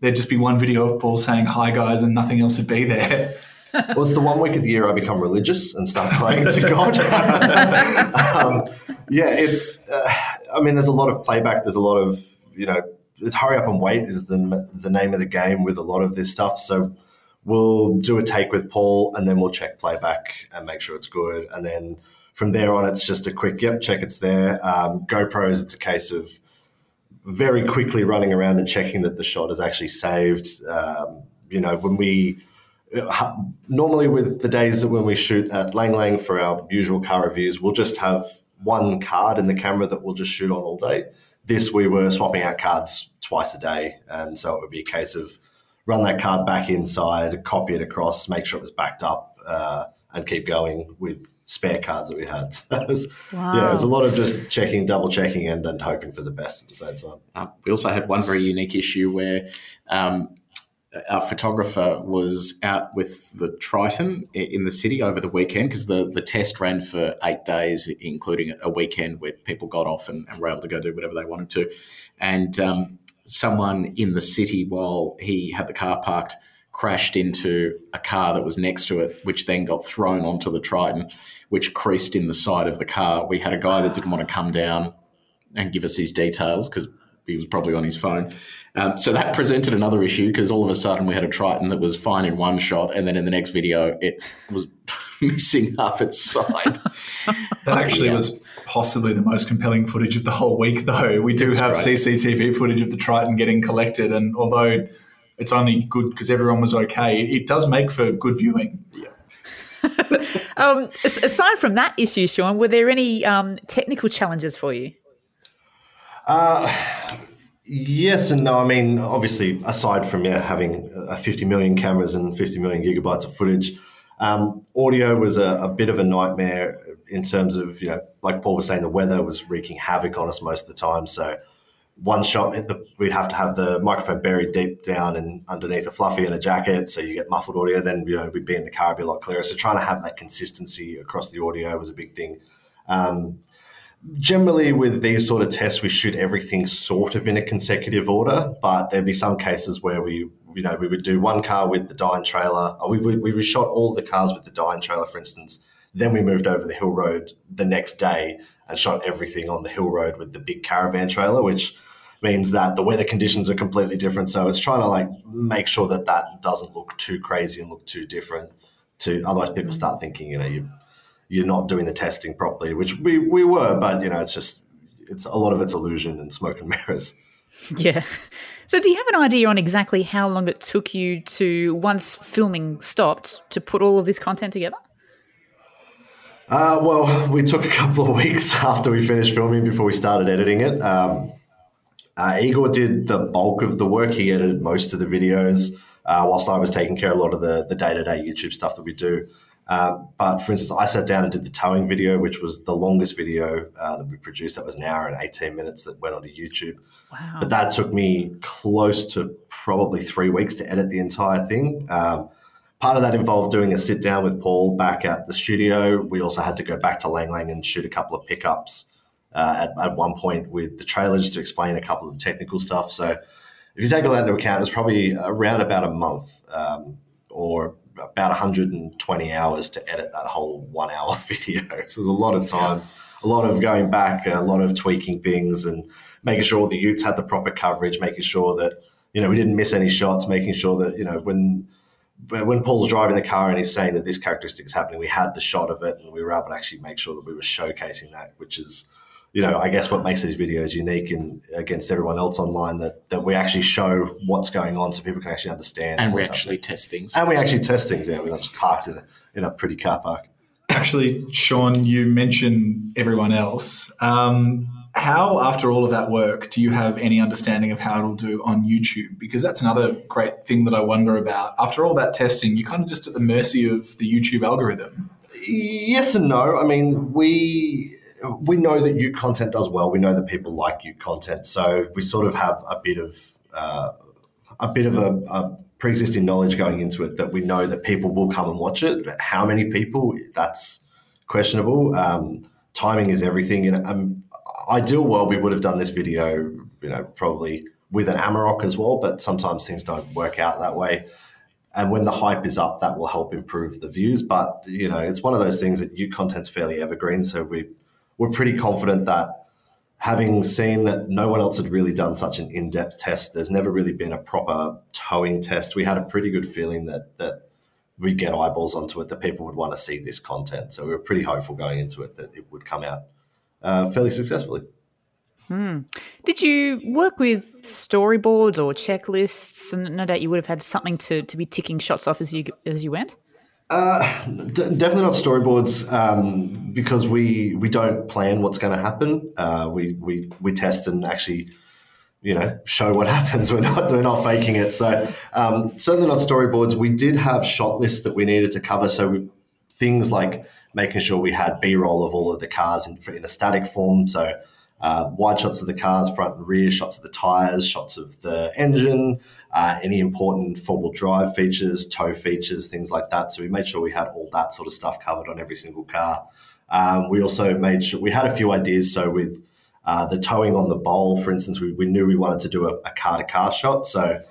Speaker 2: there'd just be one video of Paul saying, Hi guys, and nothing else would be there.
Speaker 3: well, it's the one week of the year I become religious and start praying to God. um, yeah, it's. Uh, I mean, there's a lot of playback. There's a lot of you know, it's hurry up and wait is the the name of the game with a lot of this stuff. So we'll do a take with Paul, and then we'll check playback and make sure it's good, and then from there on, it's just a quick yep, check it's there. Um, GoPros, it's a case of very quickly running around and checking that the shot is actually saved. Um, you know, when we normally with the days that when we shoot at Lang Lang for our usual car reviews, we'll just have one card in the camera that we'll just shoot on all day. This we were swapping out cards twice a day, and so it would be a case of run that card back inside, copy it across, make sure it was backed up, uh, and keep going with spare cards that we had. So it was, wow. yeah, it was a lot of just checking, double checking, and, and hoping for the best at the same time.
Speaker 5: Uh, we also had one very unique issue where um, our photographer was out with the Triton in the city over the weekend because the, the test ran for eight days, including a weekend where people got off and, and were able to go do whatever they wanted to. And um, someone in the city, while he had the car parked, crashed into a car that was next to it, which then got thrown onto the Triton, which creased in the side of the car. We had a guy that didn't want to come down and give us his details because he was probably on his phone. Um, so that presented another issue because all of a sudden we had a Triton that was fine in one shot, and then in the next video it was missing half its side.
Speaker 2: that actually yeah. was possibly the most compelling footage of the whole week, though. We do have. CCTV footage of the Triton getting collected, and although it's only good because everyone was okay, it does make for good viewing.
Speaker 5: Yeah.
Speaker 1: um, aside from that issue, Sean, were there any um, technical challenges for you?
Speaker 3: Uh, yes and no. I mean, obviously, aside from yeah, having uh, 50 million cameras and 50 million gigabytes of footage, um, audio was a, a, bit of a nightmare in terms of, you know, like Paul was saying, the weather was wreaking havoc on us most of the time. So one shot, the, we'd have to have the microphone buried deep down and underneath a fluffy and a jacket, so you get muffled audio. Then you know we'd be in the car, be a lot clearer. So trying to have that consistency across the audio was a big thing. Um, generally with these sort of tests we shoot everything sort of in a consecutive order but there'd be some cases where we you know we would do one car with the dyne trailer we, we, we shot all the cars with the dyne trailer for instance then we moved over the hill road the next day and shot everything on the hill road with the big caravan trailer which means that the weather conditions are completely different so it's trying to like make sure that that doesn't look too crazy and look too different to otherwise people mm. start thinking you know you you're not doing the testing properly, which we, we were, but you know, it's just it's a lot of it's illusion and smoke and mirrors.
Speaker 1: Yeah. So, do you have an idea on exactly how long it took you to, once filming stopped, to put all of this content together?
Speaker 3: Uh, well, we took a couple of weeks after we finished filming before we started editing it. Um, uh, Igor did the bulk of the work. He edited most of the videos, uh, whilst I was taking care of a lot of the the day to day YouTube stuff that we do. Uh, but for instance, I sat down and did the towing video, which was the longest video uh, that we produced. That was an hour and 18 minutes that went onto YouTube.
Speaker 1: Wow.
Speaker 3: But that took me close to probably three weeks to edit the entire thing. Um, part of that involved doing a sit down with Paul back at the studio. We also had to go back to Lang Lang and shoot a couple of pickups uh, at, at one point with the trailer just to explain a couple of the technical stuff. So if you take all that into account, it was probably around about a month um, or about 120 hours to edit that whole one hour video. So there's a lot of time, a lot of going back, a lot of tweaking things and making sure all the Utes had the proper coverage, making sure that, you know, we didn't miss any shots, making sure that, you know, when when Paul's driving the car and he's saying that this characteristic is happening, we had the shot of it and we were able to actually make sure that we were showcasing that, which is, you know, I guess what makes these videos unique and against everyone else online that, that we actually show what's going on so people can actually understand.
Speaker 5: And we actually
Speaker 3: happening.
Speaker 5: test things.
Speaker 3: And we actually test things, yeah. We're not just parked in a, in a pretty car park.
Speaker 2: Actually, Sean, you mentioned everyone else. Um, how, after all of that work, do you have any understanding of how it'll do on YouTube? Because that's another great thing that I wonder about. After all that testing, you're kind of just at the mercy of the YouTube algorithm.
Speaker 3: Yes and no. I mean, we we know that Ute content does well. We know that people like Ute content, so we sort of have a bit of uh, a bit of a, a pre-existing knowledge going into it that we know that people will come and watch it. How many people? That's questionable. Um, timing is everything. And um, ideal world, we would have done this video, you know, probably with an Amarok as well. But sometimes things don't work out that way. And when the hype is up, that will help improve the views. But you know, it's one of those things that Ute content's fairly evergreen, so we we're pretty confident that having seen that no one else had really done such an in-depth test, there's never really been a proper towing test. We had a pretty good feeling that that we get eyeballs onto it, that people would want to see this content. So we were pretty hopeful going into it that it would come out uh, fairly successfully.
Speaker 1: Did you work with storyboards or checklists? And no doubt you would have had something to, to be ticking shots off as you as you went.
Speaker 3: D- definitely not storyboards um, because we we don't plan what's going to happen. Uh, we we we test and actually, you know, show what happens. We're not we're not faking it. So um, certainly not storyboards. We did have shot lists that we needed to cover. So we, things like making sure we had B roll of all of the cars in, in a static form. So uh, wide shots of the cars, front and rear, shots of the tires, shots of the engine, uh, any important four wheel drive features, tow features, things like that. So we made sure we had all that sort of stuff covered on every single car. Um, we also made sure we had a few ideas. So with uh, the towing on the bowl, for instance, we, we knew we wanted to do a car to car shot. So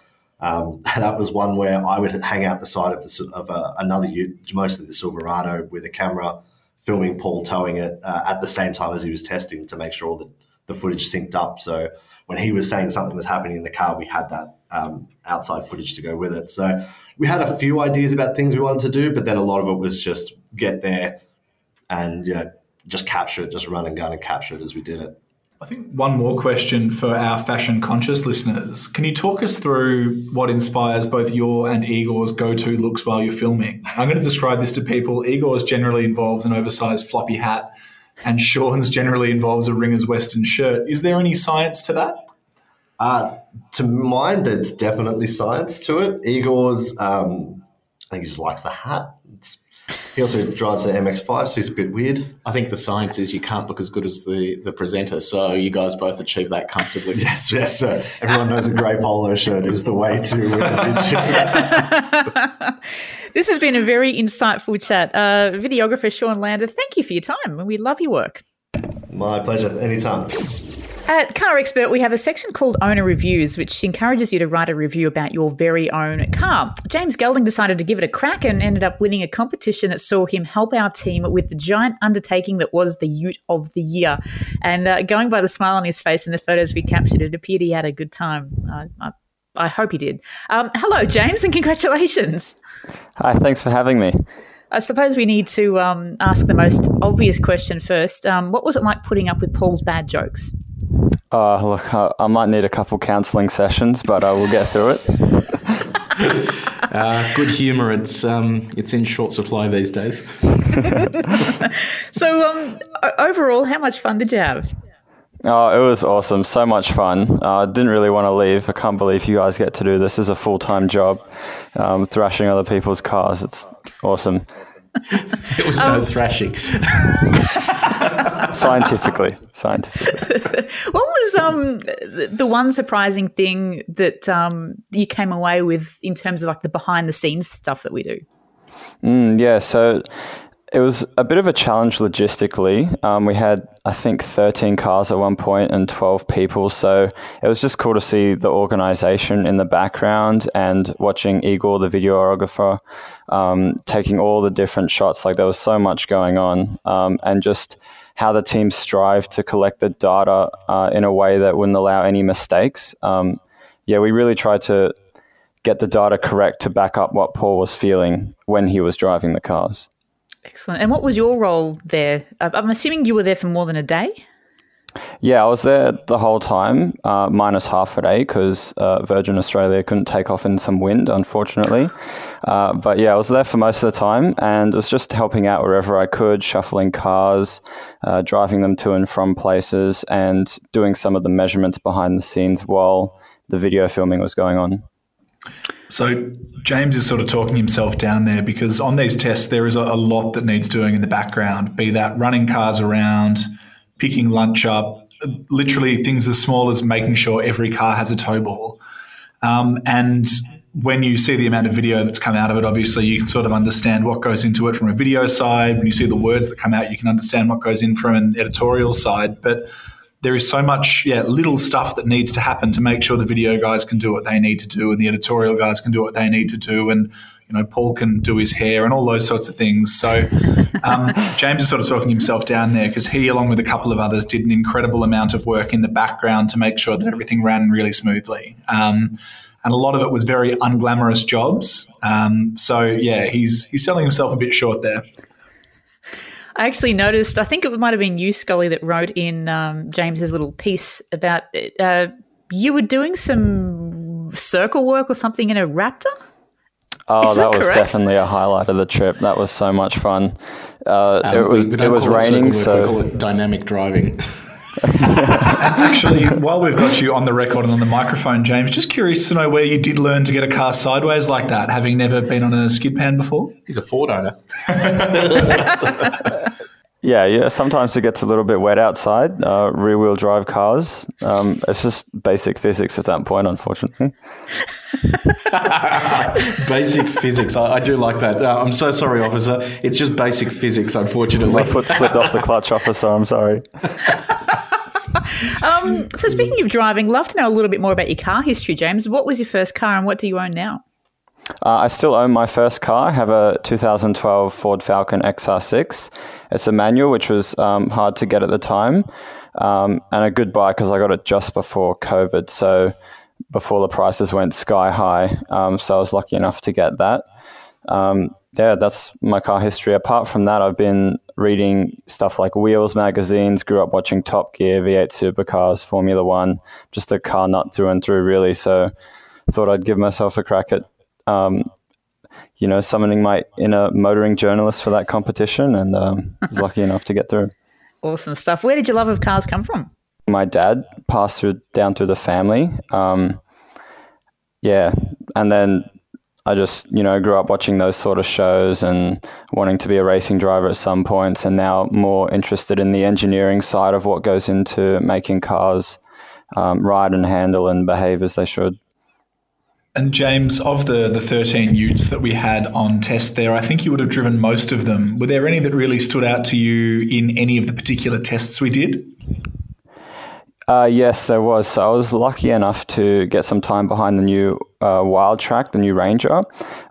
Speaker 3: um, that was one where I would hang out the side of the of a, another Ute, mostly the Silverado, with a camera filming Paul towing it uh, at the same time as he was testing to make sure all the, the footage synced up. So when he was saying something was happening in the car, we had that um, outside footage to go with it. So we had a few ideas about things we wanted to do, but then a lot of it was just get there and you know just capture it, just run and gun and capture it as we did it.
Speaker 2: I think one more question for our fashion conscious listeners. Can you talk us through what inspires both your and Igor's go to looks while you're filming? I'm going to describe this to people. Igor's generally involves an oversized floppy hat, and Sean's generally involves a Ringer's Western shirt. Is there any science to that?
Speaker 3: Uh, to mine, there's definitely science to it. Igor's, um, I think he just likes the hat. It's, he also drives the MX5, so he's a bit weird.
Speaker 5: I think the science is you can't look as good as the, the presenter, so you guys both achieve that comfortably.
Speaker 3: Yes, yes, sir. Everyone knows a grey polo shirt is the way to win a.
Speaker 1: This has been a very insightful chat. Uh, videographer Sean Lander, thank you for your time. and We love your work.
Speaker 3: My pleasure. Anytime.
Speaker 1: At Car Expert, we have a section called Owner Reviews, which encourages you to write a review about your very own car. James Gelding decided to give it a crack and ended up winning a competition that saw him help our team with the giant undertaking that was the Ute of the Year. And uh, going by the smile on his face in the photos we captured, it appeared he had a good time. Uh, I, I hope he did. Um, hello, James, and congratulations.
Speaker 4: Hi, thanks for having me.
Speaker 1: I suppose we need to um, ask the most obvious question first. Um, what was it like putting up with Paul's bad jokes?
Speaker 4: Uh, look, I, I might need a couple counselling sessions, but I will get through it.
Speaker 5: Uh, good humour, it's um, it's in short supply these days.
Speaker 1: So, um, overall, how much fun did you have?
Speaker 4: Oh, it was awesome. So much fun. I uh, didn't really want to leave. I can't believe you guys get to do this as a full time job, um, thrashing other people's cars. It's awesome.
Speaker 5: It was no thrashing.
Speaker 4: Scientifically. Scientifically.
Speaker 1: What was um the, the one surprising thing that um you came away with in terms of like the behind the scenes stuff that we do?
Speaker 4: Mm, yeah, so it was a bit of a challenge logistically. Um, we had, I think, 13 cars at one point and 12 people. So it was just cool to see the organization in the background and watching Igor, the videographer, um, taking all the different shots. Like there was so much going on. Um, and just how the team strive to collect the data uh, in a way that wouldn't allow any mistakes. Um, yeah, we really tried to get the data correct to back up what Paul was feeling when he was driving the cars.
Speaker 1: Excellent. And what was your role there? I'm assuming you were there for more than a day.
Speaker 4: Yeah, I was there the whole time, uh, minus half a day because uh, Virgin Australia couldn't take off in some wind, unfortunately. Uh, but yeah, I was there for most of the time and was just helping out wherever I could, shuffling cars, uh, driving them to and from places, and doing some of the measurements behind the scenes while the video filming was going on.
Speaker 2: So James is sort of talking himself down there because on these tests there is a, lot that needs doing in the background, be that running cars around picking lunch up, literally things as small as making sure every car has a tow ball. Um, and when you see the amount of video that's come out of it, obviously you can sort of understand what goes into it from a video side. When you see the words that come out, you can understand what goes in from an editorial side. But there is so much, yeah, little stuff that needs to happen to make sure the video guys can do what they need to do and the editorial guys can do what they need to do. And you know, Paul can do his hair and all those sorts of things. So um, James is sort of talking himself down there because he, along with a couple of others, did an incredible amount of work in the background to make sure that everything ran really smoothly. Um, and a lot of it was very unglamorous jobs. Um, so yeah, he's he's selling himself a bit short there.
Speaker 1: I actually noticed. I think it might have been you, Scully, that wrote in um, James's little piece about uh, you were doing some circle work or something in a Raptor.
Speaker 4: Oh, Is that, that was definitely a highlight of the trip. That was so much fun. Uh, um, it was, it was raining, it so
Speaker 5: dynamic driving.
Speaker 2: actually, while we've got you on the record and on the microphone, James, just curious to know where you did learn to get a car sideways like that, having never been on a skid pan before.
Speaker 5: He's a Ford owner.
Speaker 4: Yeah, yeah. Sometimes it gets a little bit wet outside. Uh, rear wheel drive cars. Um, it's just basic physics at that point, unfortunately.
Speaker 5: basic physics. I, I, do like that. Uh, I'm so sorry, officer. It's just basic physics, unfortunately.
Speaker 4: My foot slipped off the clutch, officer. I'm sorry.
Speaker 1: um, so, speaking of driving, love to know a little bit more about your car history, James. What was your first car, and what do you own now?
Speaker 4: Uh, I still own my first car. I have a 2012 Ford Falcon XR6. It's a manual, which was um, hard to get at the time, um, and a good buy because I got it just before COVID, so before the prices went sky high. Um, so I was lucky enough to get that. Um, yeah, that's my car history. Apart from that, I've been reading stuff like Wheels magazines, grew up watching Top Gear, V8 supercars, Formula One, just a car nut through and through, really. So thought I'd give myself a crack at um, you know, summoning my inner motoring journalist for that competition, and um, was lucky enough to get through.
Speaker 1: Awesome stuff. Where did your love of cars come from?
Speaker 4: My dad passed through down through the family. Um, yeah, and then I just you know grew up watching those sort of shows and wanting to be a racing driver at some points, and now more interested in the engineering side of what goes into making cars um, ride and handle and behave as they should.
Speaker 2: And James, of the, the 13 utes that we had on test there, I think you would have driven most of them. Were there any that really stood out to you in any of the particular tests we did?
Speaker 4: Uh, yes, there was. So I was lucky enough to get some time behind the new uh, Wildtrak, the new Ranger,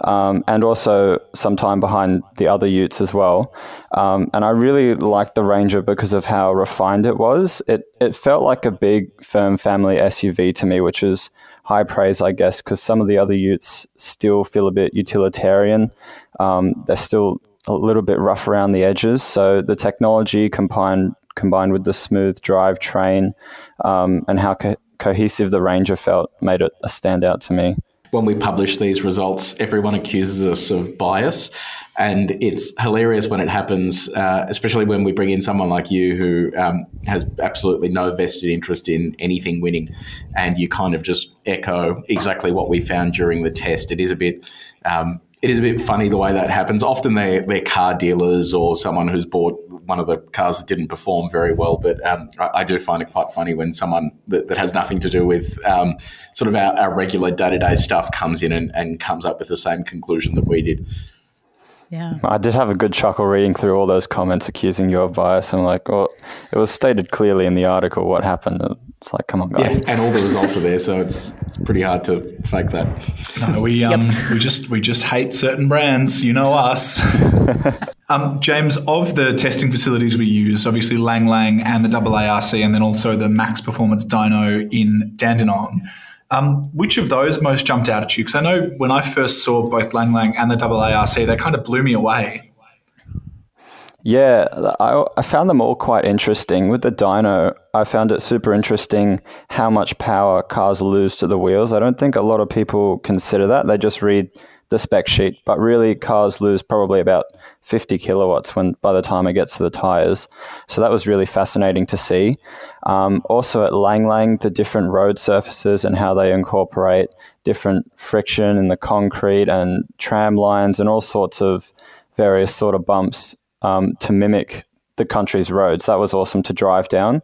Speaker 4: um, and also some time behind the other Utes as well. Um, and I really liked the Ranger because of how refined it was. It it felt like a big, firm family SUV to me, which is high praise, I guess, because some of the other Utes still feel a bit utilitarian. Um, they're still a little bit rough around the edges. So the technology combined combined with the smooth drive train um, and how co- cohesive the Ranger felt made it a standout to me
Speaker 5: when we publish these results, everyone accuses us of bias. And it's hilarious when it happens, uh, especially when we bring in someone like you who um, has absolutely no vested interest in anything winning. And you kind of just echo exactly what we found during the test. It is a bit. Um, it is a bit funny the way that happens. Often they, they're car dealers or someone who's bought one of the cars that didn't perform very well. But um, I, I, do find it quite funny when someone that, that has nothing to do with um, sort of our, our regular day to day stuff comes in and, and comes up with the same conclusion that we did.
Speaker 1: Yeah. I
Speaker 4: did have a good chuckle reading through all those comments accusing you of bias. I'm like, well, it was stated clearly in the article what happened. It's like, come on, guys.
Speaker 5: Yeah, and all the results are there, so it's it's pretty hard to fake that.
Speaker 2: No, we um yep. we just we just hate certain brands. You know us. um, James, of the testing facilities we use, obviously Lang Lang and the AARC, and then also the Max Performance Dyno in Dandenong. Um, which of those most jumped out at you? Because I know when I first saw both Lang Lang and the AARC, they kind of blew me away.
Speaker 4: Yeah, I, I found them all quite interesting. With the dyno, I found it super interesting how much power cars lose to the wheels. I don't think a lot of people consider that. They just read the spec sheet, but really cars lose probably about 50 kilowatts when by the time it gets to the tires. So that was really fascinating to see. Um, also at Lang Lang, the different road surfaces and how they incorporate different friction in the concrete and tram lines and all sorts of various sort of bumps um, to mimic the country's roads. That was awesome to drive down.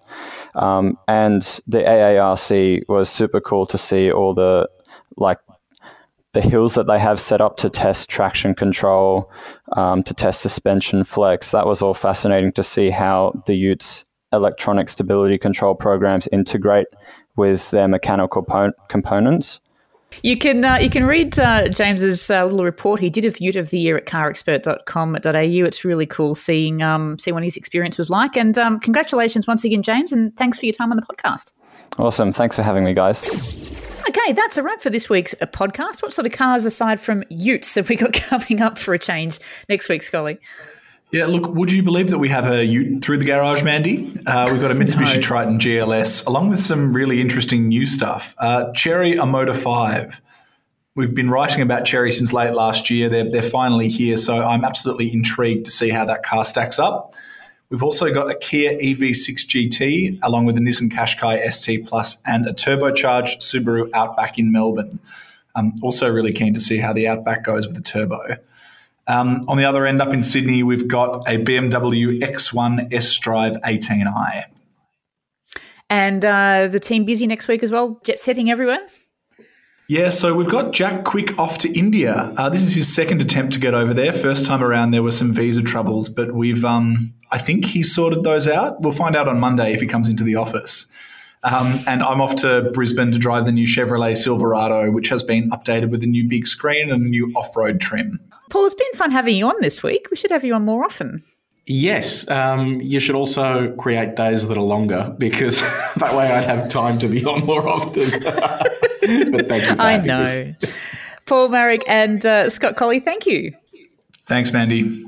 Speaker 4: Um, and the AARC was super cool to see all the like the hills that they have set up to test traction control, um, to test suspension flex. That was all fascinating to see how the Utes electronic stability control programs integrate with their mechanical po- components.
Speaker 1: You can uh, you can read uh, James's uh, little report he did of Ute of the Year at carexpert.com.au. It's really cool seeing um, seeing what his experience was like. And um, congratulations once again, James, and thanks for your time on the podcast.
Speaker 4: Awesome. Thanks for having me, guys.
Speaker 1: Okay, that's a wrap for this week's uh, podcast. What sort of cars, aside from Utes, have we got coming up for a change next week, Scully?
Speaker 2: Yeah, look, would you believe that we have a Ute through the garage, Mandy? Uh, we've got a Mitsubishi no. Triton GLS, along with some really interesting new stuff. Uh, Chery, Omoda 5. We've been writing about Chery since late last year. They're, they're finally here, so I'm absolutely intrigued to see how that car stacks up. We've also got a Kia EV6 GT, along with a Nissan Qashqai ST Plus and a turbocharged Subaru Outback in Melbourne. I'm also really keen to see how the Outback goes with the turbo. Um, on the other end, up in Sydney, we've got a BMW X1 S Drive 18i.
Speaker 1: And uh, the team busy next week as well, jet setting everywhere?
Speaker 2: Yeah, so we've got Jack Quick off to India. Uh, this is his second attempt to get over there. First time around, there were some visa troubles, but we've, um, I think he sorted those out. We'll find out on Monday if he comes into the office. Um, and I'm off to Brisbane to drive the new Chevrolet Silverado, which has been updated with a new big screen and a new off road trim.
Speaker 1: Paul, it's been fun having you on this week. We should have you on more often.
Speaker 5: Yes, um, you should also create days that are longer because that way I'd have time to be on more often. but thank you. I
Speaker 1: know. Paul Maric and uh, Scott Collie, thank you.
Speaker 2: Thanks, Mandy.